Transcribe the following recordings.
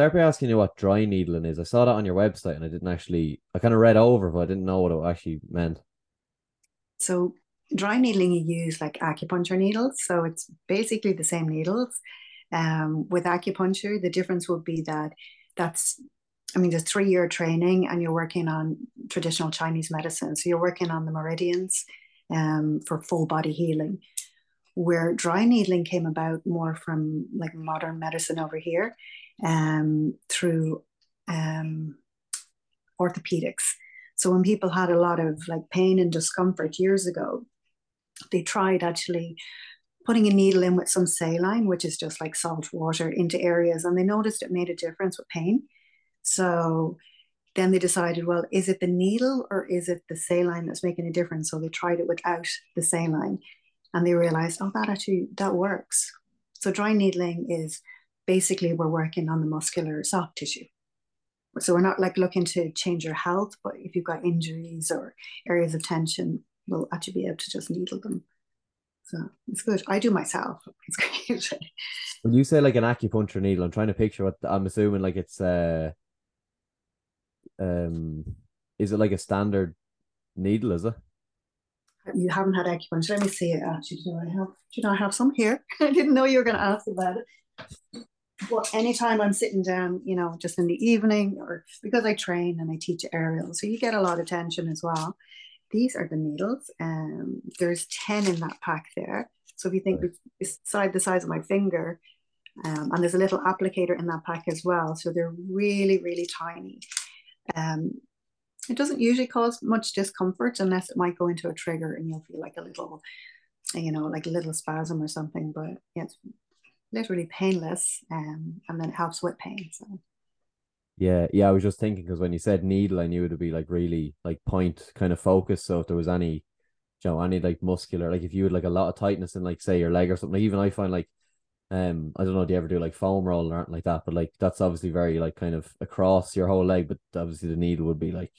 Start by asking you what dry needling is? I saw that on your website and I didn't actually, I kind of read over, but I didn't know what it actually meant. So, dry needling, you use like acupuncture needles. So, it's basically the same needles. Um, with acupuncture, the difference would be that that's, I mean, there's three year training and you're working on traditional Chinese medicine. So, you're working on the meridians um, for full body healing where dry needling came about more from like modern medicine over here um, through um, orthopedics. So when people had a lot of like pain and discomfort years ago, they tried actually putting a needle in with some saline, which is just like salt water, into areas, and they noticed it made a difference with pain. So then they decided, well, is it the needle or is it the saline that's making a difference? So they tried it without the saline and they realized, oh, that actually that works. So dry needling is basically we're working on the muscular soft tissue. So we're not like looking to change your health, but if you've got injuries or areas of tension, we'll actually be able to just needle them. So it's good. I do myself. It's great. when you say like an acupuncture needle, I'm trying to picture what I'm assuming like it's uh um is it like a standard needle, is it? you haven't had acupuncture. Let me see it. Actually, do I have? Do you know I have some here? I didn't know you were going to ask about it. But anytime I'm sitting down, you know, just in the evening, or because I train and I teach aerial, so you get a lot of tension as well. These are the needles. Um, there's ten in that pack there. So if you think beside the size of my finger, um, and there's a little applicator in that pack as well. So they're really, really tiny. Um, it doesn't usually cause much discomfort unless it might go into a trigger and you'll feel like a little, you know, like a little spasm or something. But yeah, it's literally painless um, and then it helps with pain. So. Yeah, yeah. I was just thinking because when you said needle, I knew it'd be like really like point kind of focus. So if there was any, you know, any like muscular, like if you had like a lot of tightness in like say your leg or something, like even I find like um, I don't know, do you ever do like foam roll or anything like that? But like that's obviously very like kind of across your whole leg, but obviously the needle would be like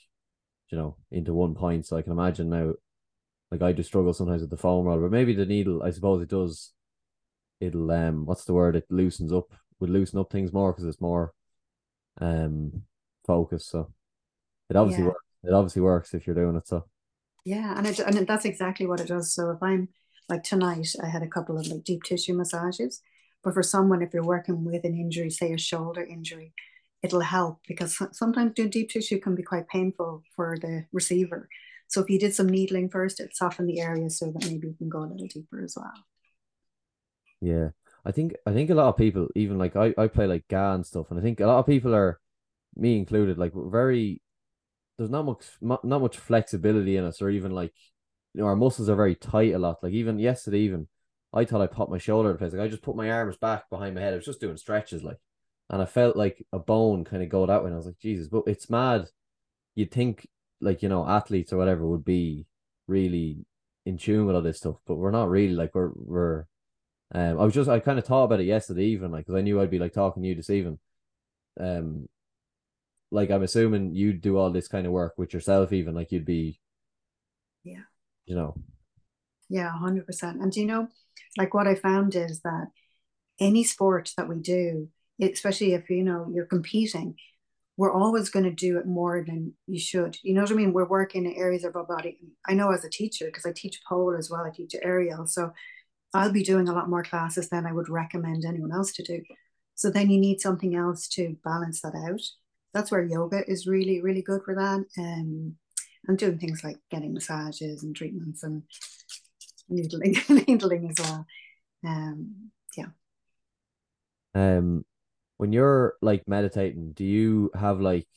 you know, into one point. So I can imagine now, like I do struggle sometimes with the foam roll, but maybe the needle, I suppose it does. It'll um, what's the word? It loosens up, would loosen up things more because it's more, um, focus. So it obviously yeah. works. It obviously works if you're doing it. So yeah, and it and that's exactly what it does. So if I'm like tonight, I had a couple of like deep tissue massages. But for someone, if you're working with an injury, say a shoulder injury, it'll help because sometimes doing deep tissue can be quite painful for the receiver. So if you did some needling first, it soften the area so that maybe you can go a little deeper as well. Yeah. I think I think a lot of people, even like I, I play like GAA and stuff, and I think a lot of people are, me included, like very there's not much not much flexibility in us, or even like you know, our muscles are very tight a lot. Like even yesterday, even I thought I popped my shoulder in place. Like I just put my arms back behind my head. I was just doing stretches, like and I felt like a bone kind of go that way. And I was like, Jesus, but it's mad. You'd think like, you know, athletes or whatever would be really in tune with all this stuff, but we're not really like we're we're um I was just I kind of thought about it yesterday even like because I knew I'd be like talking to you this evening. Um like I'm assuming you'd do all this kind of work with yourself even like you'd be yeah. you know. Yeah 100% and do you know like what I found is that any sport that we do especially if you know you're competing we're always going to do it more than you should. You know what i mean? We're working in areas of our body. I know as a teacher because i teach pole as well i teach aerial so i'll be doing a lot more classes than i would recommend anyone else to do. So then you need something else to balance that out. That's where yoga is really really good for that. Um, i'm doing things like getting massages and treatments and needling needling as well. Um, yeah. Um when you're like meditating, do you have like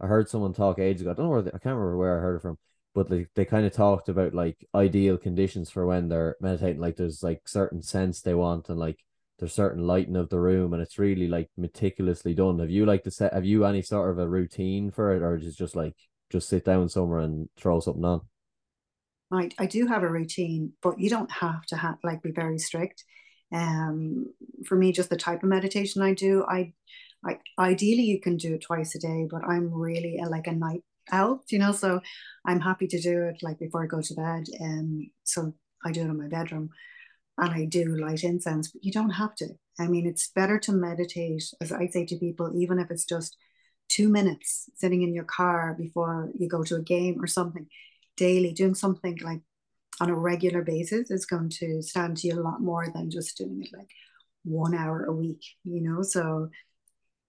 I heard someone talk ages ago. I don't know where they, I can't remember where I heard it from, but they, they kind of talked about like ideal conditions for when they're meditating. Like there's like certain sense they want and like there's certain lighting of the room and it's really like meticulously done. Have you like to set have you any sort of a routine for it or just just like just sit down somewhere and throw something on? I, I do have a routine, but you don't have to have like be very strict. Um, for me, just the type of meditation I do, I, I ideally you can do it twice a day, but I'm really a, like a night owl, you know. So I'm happy to do it like before I go to bed, and um, so I do it in my bedroom, and I do light incense. But you don't have to. I mean, it's better to meditate, as I say to people, even if it's just two minutes sitting in your car before you go to a game or something daily, doing something like on a regular basis is going to stand to you a lot more than just doing it like one hour a week, you know? So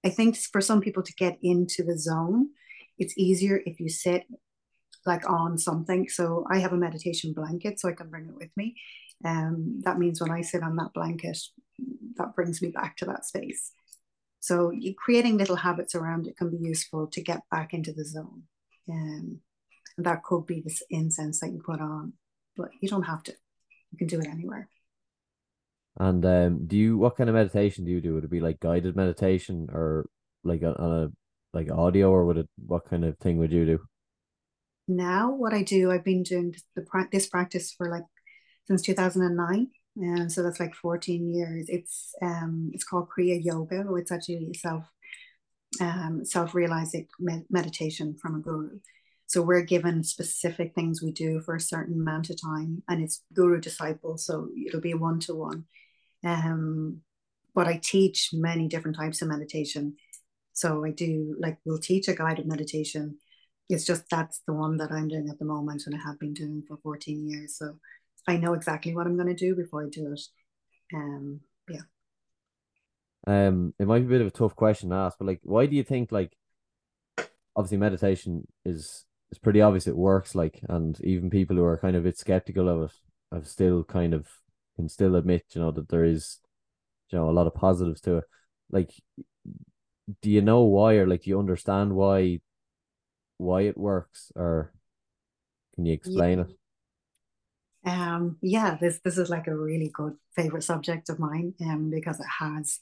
I think for some people to get into the zone, it's easier if you sit like on something. So I have a meditation blanket, so I can bring it with me. Um, that means when I sit on that blanket, that brings me back to that space. So creating little habits around it can be useful to get back into the zone. Um, and that could be this incense that you put on, but you don't have to. You can do it anywhere. And um, do you what kind of meditation do you do? Would it be like guided meditation or like on a like audio, or would it what kind of thing would you do? Now, what I do, I've been doing the this practice for like since 2009 and so that's like 14 years. It's um it's called kriya yoga. It's actually self um self-realizing med- meditation from a guru. So we're given specific things we do for a certain amount of time and it's guru disciple so it'll be one-to-one. Um but i teach many different types of meditation so i do like we'll teach a guided meditation it's just that's the one that i'm doing at the moment and i have been doing for 14 years so I know exactly what I'm going to do before I do it. Um, yeah. Um, it might be a bit of a tough question to ask, but like, why do you think like, obviously meditation is is pretty obvious it works, like, and even people who are kind of a bit skeptical of it have still kind of can still admit, you know, that there is, you know, a lot of positives to it. Like, do you know why, or like, do you understand why, why it works, or can you explain yeah. it? Um, yeah, this this is like a really good favorite subject of mine, um, because it has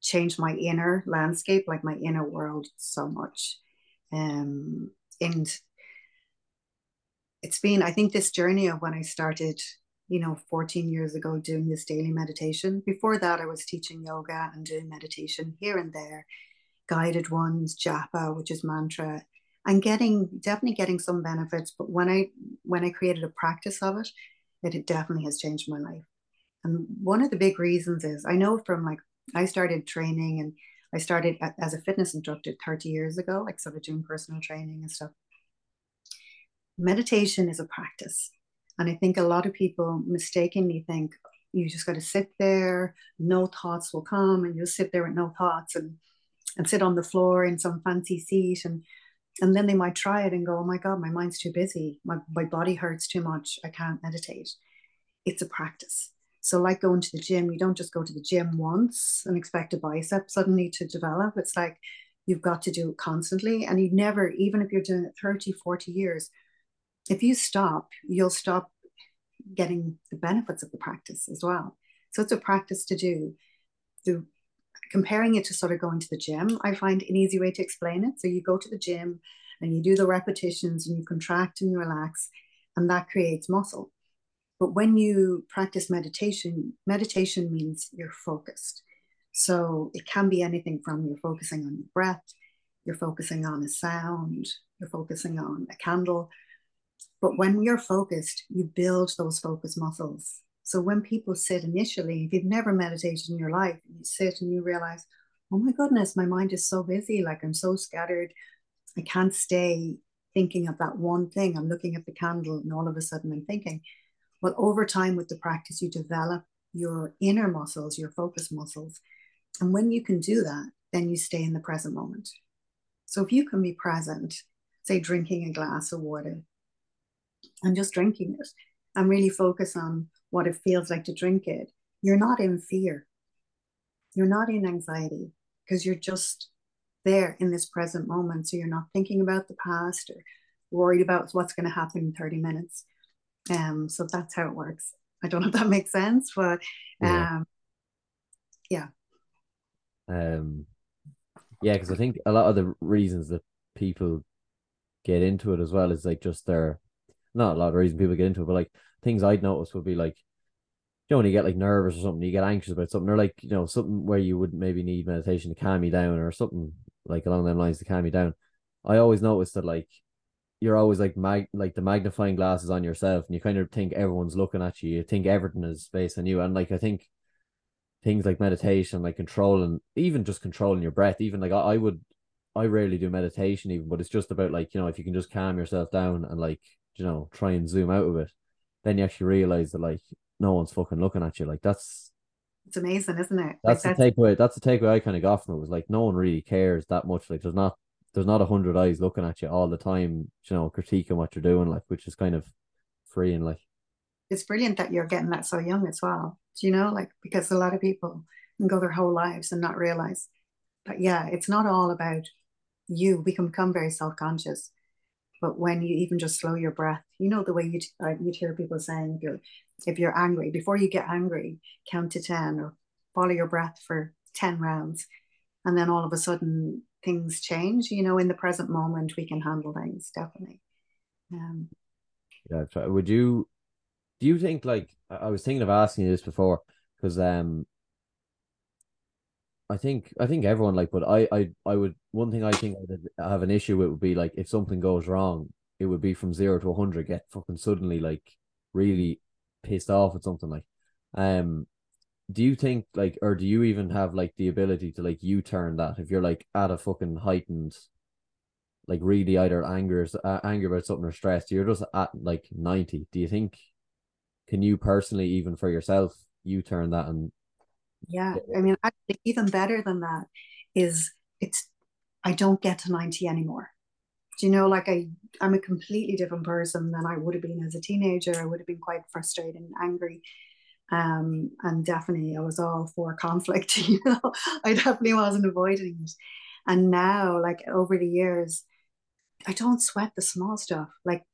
changed my inner landscape, like my inner world, so much. Um, and it's been, I think, this journey of when I started, you know, 14 years ago doing this daily meditation. Before that, I was teaching yoga and doing meditation here and there, guided ones, japa, which is mantra, and getting definitely getting some benefits. But when I when I created a practice of it, it, it definitely has changed my life. And one of the big reasons is I know from like I started training and I started as a fitness instructor 30 years ago, like sort of doing personal training and stuff. Meditation is a practice. And I think a lot of people mistakenly think you just got to sit there, no thoughts will come, and you'll sit there with no thoughts and and sit on the floor in some fancy seat and and then they might try it and go, oh my God, my mind's too busy. My, my body hurts too much. I can't meditate. It's a practice. So, like going to the gym, you don't just go to the gym once and expect a bicep suddenly to develop. It's like you've got to do it constantly. And you never, even if you're doing it 30, 40 years, if you stop, you'll stop getting the benefits of the practice as well. So, it's a practice to do. The comparing it to sort of going to the gym, I find an easy way to explain it. So you go to the gym and you do the repetitions and you contract and you relax, and that creates muscle. But when you practice meditation, meditation means you're focused. So it can be anything from you're focusing on your breath, you're focusing on a sound, you're focusing on a candle. But when you're focused, you build those focus muscles so when people sit initially, if you've never meditated in your life, you sit and you realize, oh my goodness, my mind is so busy, like I'm so scattered, I can't stay thinking of that one thing. I'm looking at the candle, and all of a sudden I'm thinking. Well, over time with the practice, you develop your inner muscles, your focus muscles. And when you can do that, then you stay in the present moment. So if you can be present, say drinking a glass of water and just drinking it, and really focus on what it feels like to drink it, you're not in fear. You're not in anxiety because you're just there in this present moment. So you're not thinking about the past or worried about what's going to happen in 30 minutes. Um, so that's how it works. I don't know if that makes sense, but um, yeah. yeah. Um, yeah, because I think a lot of the reasons that people get into it as well is like just their not a lot of reason people get into it, but like things I'd notice would be like, you know, when you get like nervous or something, you get anxious about something, or like, you know, something where you would maybe need meditation to calm you down or something like along them lines to calm you down. I always notice that like you're always like mag like the magnifying glasses on yourself and you kind of think everyone's looking at you. You think everything is based on you. And like I think things like meditation, like controlling, even just controlling your breath. Even like I, I would, I rarely do meditation, even, but it's just about like you know if you can just calm yourself down and like you know try and zoom out of it, then you actually realize that like no one's fucking looking at you. Like that's it's amazing, isn't it? that's like, the takeaway. That's the takeaway I kind of got from it was like no one really cares that much. Like there's not there's not a hundred eyes looking at you all the time, you know, critiquing what you're doing, like which is kind of free and like it's brilliant that you're getting that so young as well. Do you know, like because a lot of people can go their whole lives and not realize. But yeah, it's not all about you. We can become very self-conscious. But when you even just slow your breath, you know the way you'd, uh, you'd hear people saying if you're if you're angry, before you get angry, count to ten or follow your breath for ten rounds, and then all of a sudden things change. You know, in the present moment, we can handle things definitely. Um, yeah. Would you do you think like I was thinking of asking you this before because um I think I think everyone like but I I I would one thing I think I have an issue with would be like if something goes wrong it would be from zero to 100 get fucking suddenly like really pissed off at something like um do you think like or do you even have like the ability to like you turn that if you're like at a fucking heightened like really either anger uh, anger about something or stressed you're just at like 90 do you think can you personally even for yourself you turn that and yeah i mean actually even better than that is it's i don't get to 90 anymore do you know like i i'm a completely different person than i would have been as a teenager. I would have been quite frustrated and angry. Um and definitely i was all for conflict you know. I definitely wasn't avoiding it. And now like over the years i don't sweat the small stuff. Like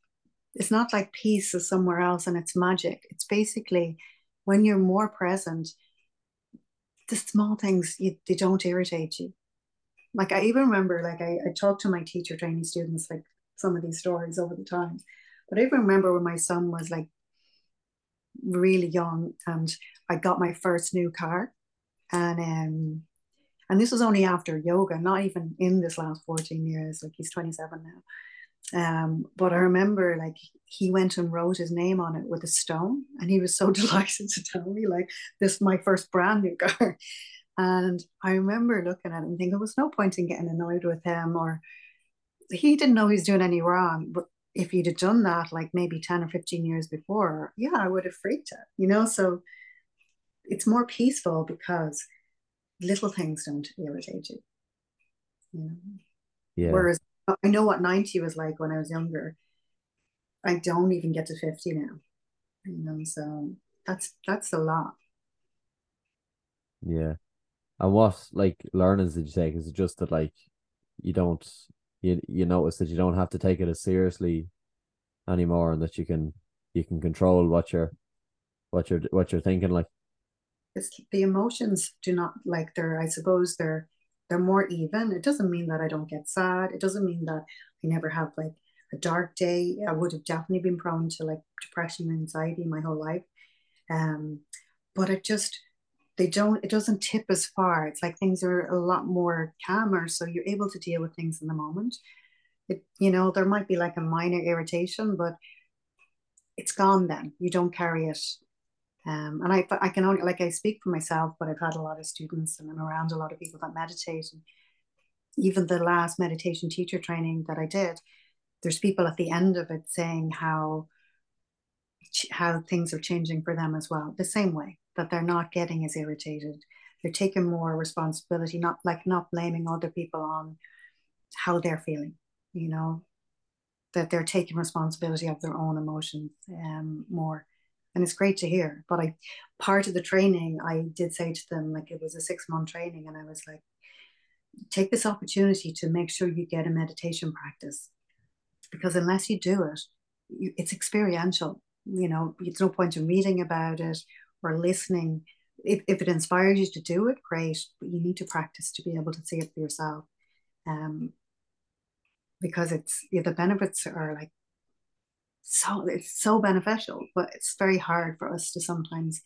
it's not like peace is somewhere else and it's magic. It's basically when you're more present, the small things you, they don't irritate you. Like I even remember, like I, I talked to my teacher training students like some of these stories over the times. But I even remember when my son was like really young and I got my first new car. And um and this was only after yoga, not even in this last 14 years. Like he's 27 now. Um, but I remember like he went and wrote his name on it with a stone, and he was so delighted to tell me like this is my first brand new car. And I remember looking at him and thinking there was no point in getting annoyed with him, or he didn't know he was doing any wrong. But if he'd have done that like maybe 10 or 15 years before, yeah, I would have freaked out, you know? So it's more peaceful because little things don't irritate you. you know? Yeah. Whereas I know what 90 was like when I was younger. I don't even get to 50 now. You know, so that's that's a lot. Yeah. And what like learnings did you take? Is it just that like you don't you you notice that you don't have to take it as seriously anymore and that you can you can control what you're what you're what you're thinking like it's the emotions do not like they're I suppose they're they're more even. It doesn't mean that I don't get sad. It doesn't mean that I never have like a dark day. I would have definitely been prone to like depression and anxiety my whole life. Um, but it just they don't it doesn't tip as far. It's like things are a lot more calmer, so you're able to deal with things in the moment. It you know there might be like a minor irritation, but it's gone then. You don't carry it um, and I, I can only, like I speak for myself, but I've had a lot of students and I'm around a lot of people that meditate. And even the last meditation teacher training that I did, there's people at the end of it saying how how things are changing for them as well. The same way that they're not getting as irritated, they're taking more responsibility, not like not blaming other people on how they're feeling. You know, that they're taking responsibility of their own emotions um, more and it's great to hear. But I, part of the training, I did say to them like it was a six month training, and I was like, take this opportunity to make sure you get a meditation practice, because unless you do it, you, it's experiential. You know, it's no point in reading about it or listening. If, if it inspires you to do it, great. But you need to practice to be able to see it for yourself. Um, because it's yeah, the benefits are like so it's so beneficial, but it's very hard for us to sometimes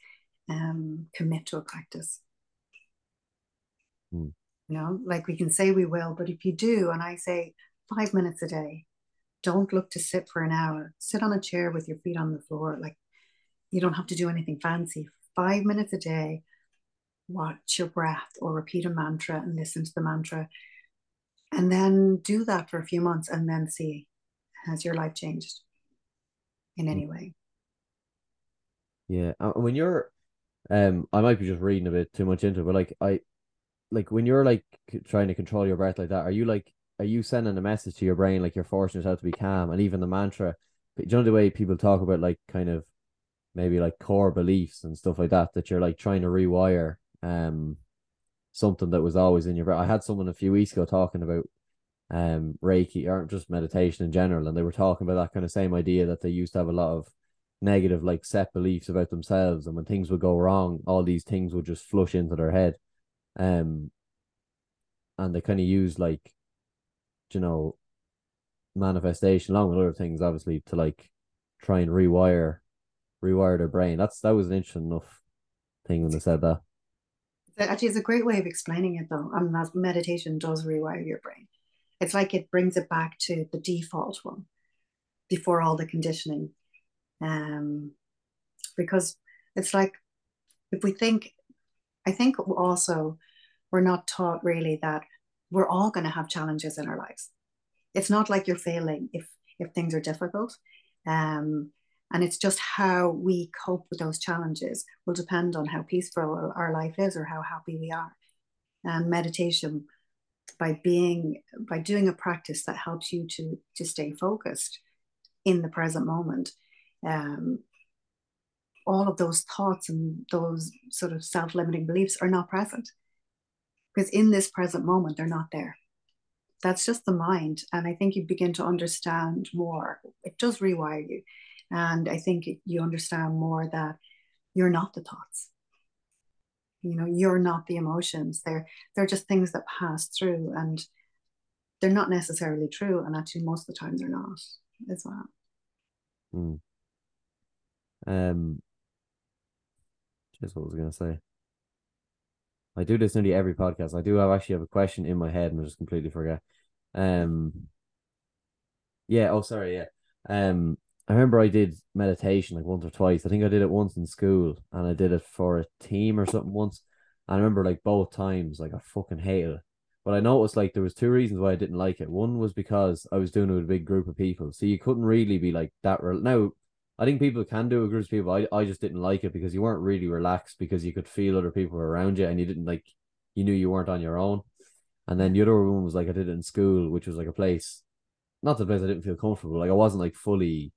um, commit to a practice. Mm. You know, like we can say we will, but if you do, and I say five minutes a day, don't look to sit for an hour. Sit on a chair with your feet on the floor. Like you don't have to do anything fancy. Five minutes a day, watch your breath or repeat a mantra and listen to the mantra. And then do that for a few months and then see has your life changed in any way? Yeah when you're um i might be just reading a bit too much into it but like i like when you're like trying to control your breath like that are you like are you sending a message to your brain like you're forcing yourself to be calm? And even the mantra do you know the way people talk about like kind of maybe like core beliefs and stuff like that that you're like trying to rewire um something that was always in your brain. I had someone a few weeks ago talking about um Reiki or just meditation in general, and they were talking about that kind of same idea that they used to have a lot of negative like set beliefs about themselves, and when things would go wrong, all these things would just flush into their head. Um and they kind of use like you know manifestation along with other things obviously to like try and rewire rewire their brain. That's that was an interesting enough thing when they said that. Actually, it's a great way of explaining it, though. I mean, that meditation does rewire your brain. It's like it brings it back to the default one before all the conditioning. Um, because it's like if we think, I think also we're not taught really that we're all going to have challenges in our lives. It's not like you're failing if if things are difficult. Um, and it's just how we cope with those challenges will depend on how peaceful our life is or how happy we are. And meditation, by being by doing a practice that helps you to to stay focused in the present moment, um, all of those thoughts and those sort of self-limiting beliefs are not present. Because in this present moment they're not there. That's just the mind. And i think you begin to understand more. It does rewire you and I think you understand more that you're not the thoughts. You know, you're not the emotions. They're they're just things that pass through and they're not necessarily true. And actually most of the time they're not as well. Hmm. Um just what I was gonna say. I do this nearly every podcast. I do have actually have a question in my head and I just completely forget. Um yeah, oh sorry, yeah. Um I remember I did meditation like once or twice. I think I did it once in school and I did it for a team or something once. And I remember like both times, like I fucking hated it. But I noticed like there was two reasons why I didn't like it. One was because I was doing it with a big group of people, so you couldn't really be like that. Re- now, I think people can do a group of people. I I just didn't like it because you weren't really relaxed because you could feel other people around you and you didn't like you knew you weren't on your own. And then the other one was like I did it in school, which was like a place, not the place I didn't feel comfortable. Like I wasn't like fully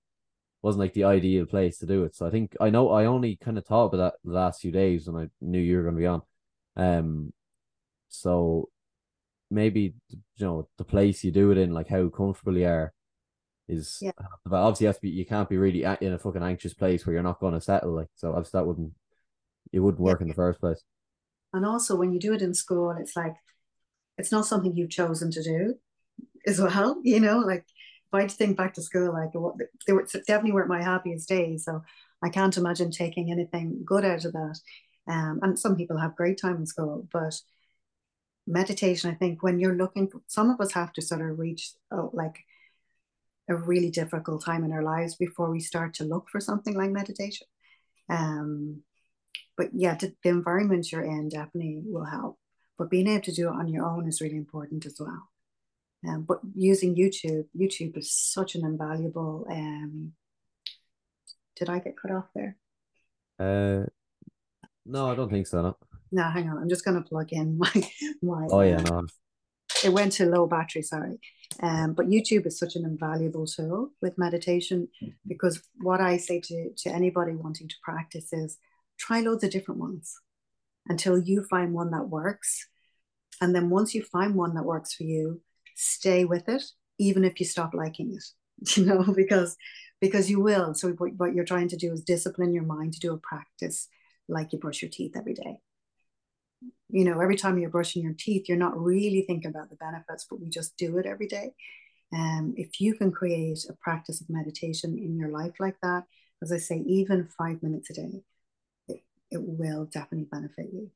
wasn't like the ideal place to do it. So I think I know I only kind of thought about that the last few days when I knew you were going to be on. Um, so maybe you know the place you do it in, like how comfortable you are, is. Yeah. But obviously, you have to be. You can't be really in a fucking anxious place where you're not going to settle. Like so, obviously that wouldn't. It wouldn't work yeah. in the first place. And also, when you do it in school, it's like it's not something you've chosen to do, as well. You know, like if I think back to school, like they were definitely weren't my happiest days. So I can't imagine taking anything good out of that. Um, and some people have great time in school, but meditation, I think when you're looking for, some of us have to sort of reach oh, like a really difficult time in our lives before we start to look for something like meditation. Um, but yeah, the environment you're in definitely will help. But being able to do it on your own is really important as well. Um, but using YouTube, YouTube is such an invaluable. Um, did I get cut off there? Uh, no, I don't think so. No, no hang on. I'm just going to plug in my my. Oh yeah, no. It went to low battery. Sorry, um, but YouTube is such an invaluable tool with meditation mm-hmm. because what I say to to anybody wanting to practice is try loads of different ones until you find one that works, and then once you find one that works for you, stay with it, even if you stop liking it, you know, because because you will. So what, you're trying to do is discipline your mind to do a practice like you brush your teeth every day. You know, every time you're brushing your teeth, you're not really thinking about the benefits, but we just do it every day. Um, if you can create a practice of meditation in your life like that, as I say, even five minutes a day, it, it will definitely benefit you.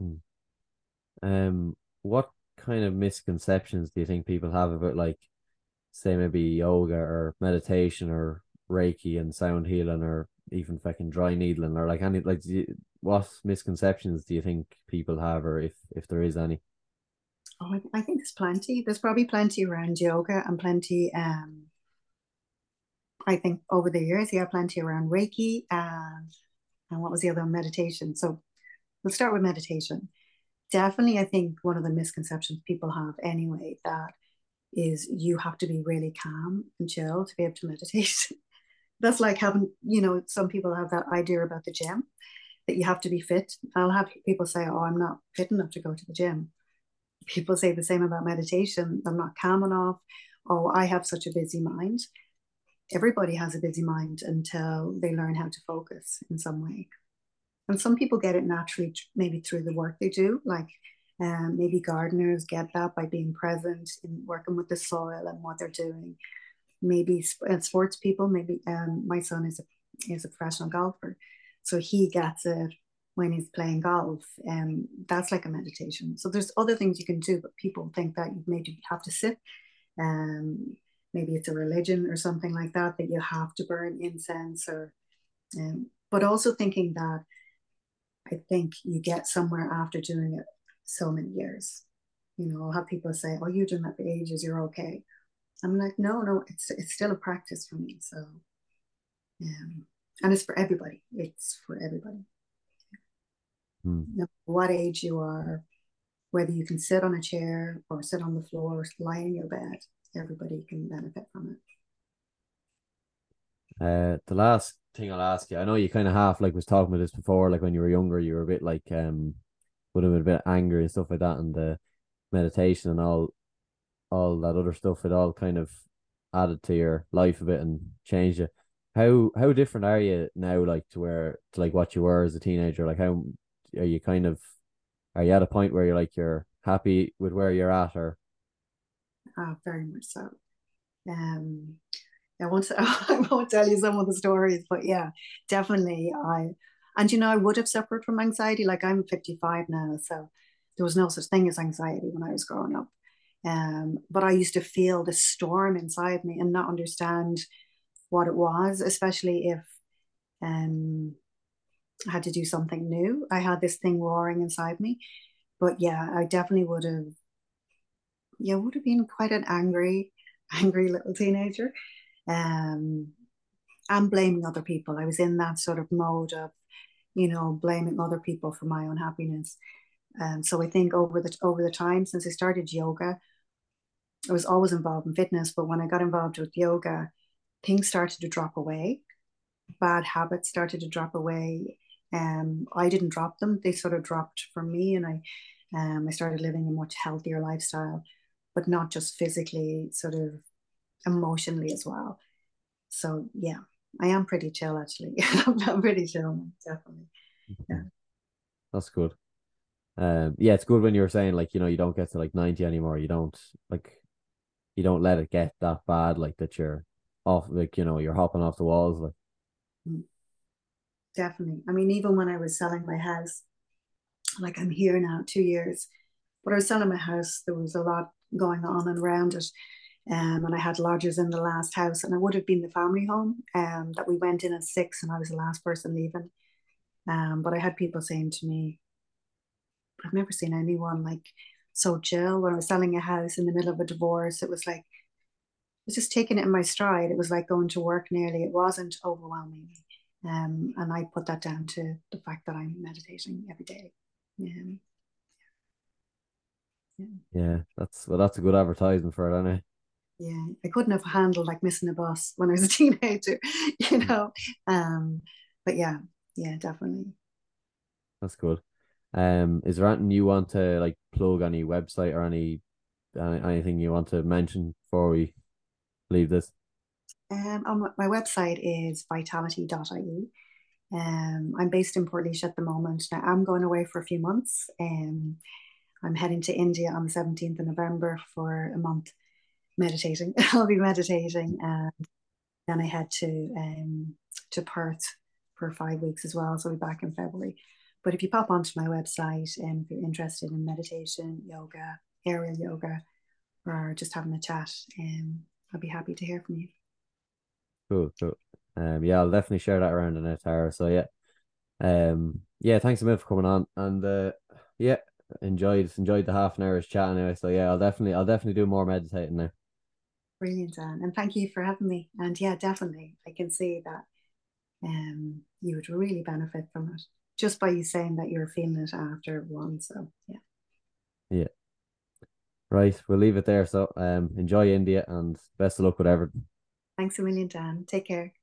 Hmm. Um, what kind of misconceptions do you think people have about like say maybe yoga or meditation or reiki and sound healing or even fucking dry needling or like any like you, what misconceptions do you think people have, or if if there is any? Oh, I, think there's plenty. There's probably plenty around yoga and plenty. Um, I think over the years, yeah, plenty around Reiki and and what was the other meditation. So we'll start with meditation. Definitely, I think one of the misconceptions people have anyway that is you have to be really calm and chill to be able to meditate. That's like having, you know, some people have that idea about the gym that you have to be fit. I'll have people say, Oh, I'm not fit enough to go to the gym. People say the same about meditation. I'm not calm enough. Oh, I have such a busy mind. Everybody has a busy mind until they learn how to focus in some way. And some people get it naturally, maybe through the work they do, like um, maybe gardeners get that by being present in working with the soil and what they're doing. Maybe uh, sports people, maybe um, my son is a is a professional golfer, so he gets it when he's playing golf. And that's like a meditation. So there's other things you can do, but people think that you maybe have to sit. Um, maybe it's a religion or something like that that you have to burn incense or. Um, but also thinking that I think you get somewhere after doing it so many years. You know, I'll have people say, "Oh, you're doing that for ages. You're okay." I'm like, no, no, it's it's still a practice for me. So, um, and it's for everybody. It's for everybody. Hmm. No what age you are, whether you can sit on a chair or sit on the floor or lie in your bed, everybody can benefit from it. Uh, the last thing I'll ask you, I know you kind of half like was talking about this before, like when you were younger, you were a bit like um would have been a bit angry and stuff like that, and the meditation and all, all that other stuff, it all kind of added to your life a bit and changed you. How how different are you now, like to where to like what you were as a teenager? Like how are you kind of are you at a point where you're like you're happy with where you're at, or? Oh, very much so. Um, I won't I won't tell you some of the stories, but yeah, definitely I and you know, I would have suffered from anxiety. Like I'm 55 now, so there was no such thing as anxiety when I was growing up. Um, but I used to feel the storm inside me and not understand what it was, especially if um, I had to do something new. I had this thing roaring inside me. But yeah, I definitely would have, yeah, would have been quite an angry, angry little teenager. Um, and blaming other people. I was in that sort of mode of you know, blaming other people for my unhappiness. And um, so I think over the over the time since I started yoga, I was always involved in fitness, but when I got involved with yoga, things started to drop away. Bad habits started to drop away. Um, I didn't drop them; they sort of dropped from me, and I, um, I started living a much healthier lifestyle, but not just physically, sort of emotionally as well. So yeah, I am pretty chill actually. I'm pretty chill, definitely. Yeah. That's good. Um, yeah, it's good when you were saying like you know you don't get to like ninety anymore. You don't like, you don't let it get that bad like that. You're off like you know you're hopping off the walls like. Mm. Definitely. I mean, even when I was selling my house, like I'm here now two years, but I was selling my house. There was a lot going on and around it. Um, and I had lodgers in the last house, and it would have been the family home um, that we went in at six, and I was the last person leaving. Um, but I had people saying to me, I've never seen anyone like so chill when I was selling a house in the middle of a divorce. It was like, I was just taking it in my stride. It was like going to work nearly. It wasn't overwhelming. Um, and I put that down to the fact that I'm meditating every day. Yeah. Yeah. yeah, that's well, that's a good advertising for it, anyway yeah i couldn't have handled like missing a bus when i was a teenager you mm. know? Um but yeah yeah definitely. That's good. Um is there anything you want to like plug any website or any anything you want to mention before we leave this? Um on my website is vitality.ie um i'm based in portlaoise at the moment. Now i'm going away for a few months. Um i'm heading to india on the 17th of november for a month meditating. I'll be meditating, and then I head to um, to Perth for five weeks as well. So I'll be back in February. But if you pop onto my website and if you're interested in meditation, yoga, aerial yoga, or just having a chat, um, I'll be happy to hear from you. Cool, cool. Um, yeah, I'll definitely share that around the net, Tara. So yeah, Um, yeah, thanks a minute for coming on, and uh, yeah, enjoyed enjoyed the half an hour's chat anyway. So yeah, I'll definitely I'll definitely do more meditating now. Brilliant, Dan, and thank you for having me. And yeah, definitely, I can see that um you would really benefit from it just by you saying that you're feeling it after one. So yeah. Yeah. Right, we'll leave it there. So um enjoy India and best of luck with everything. Thanks a million, Dan. Take care.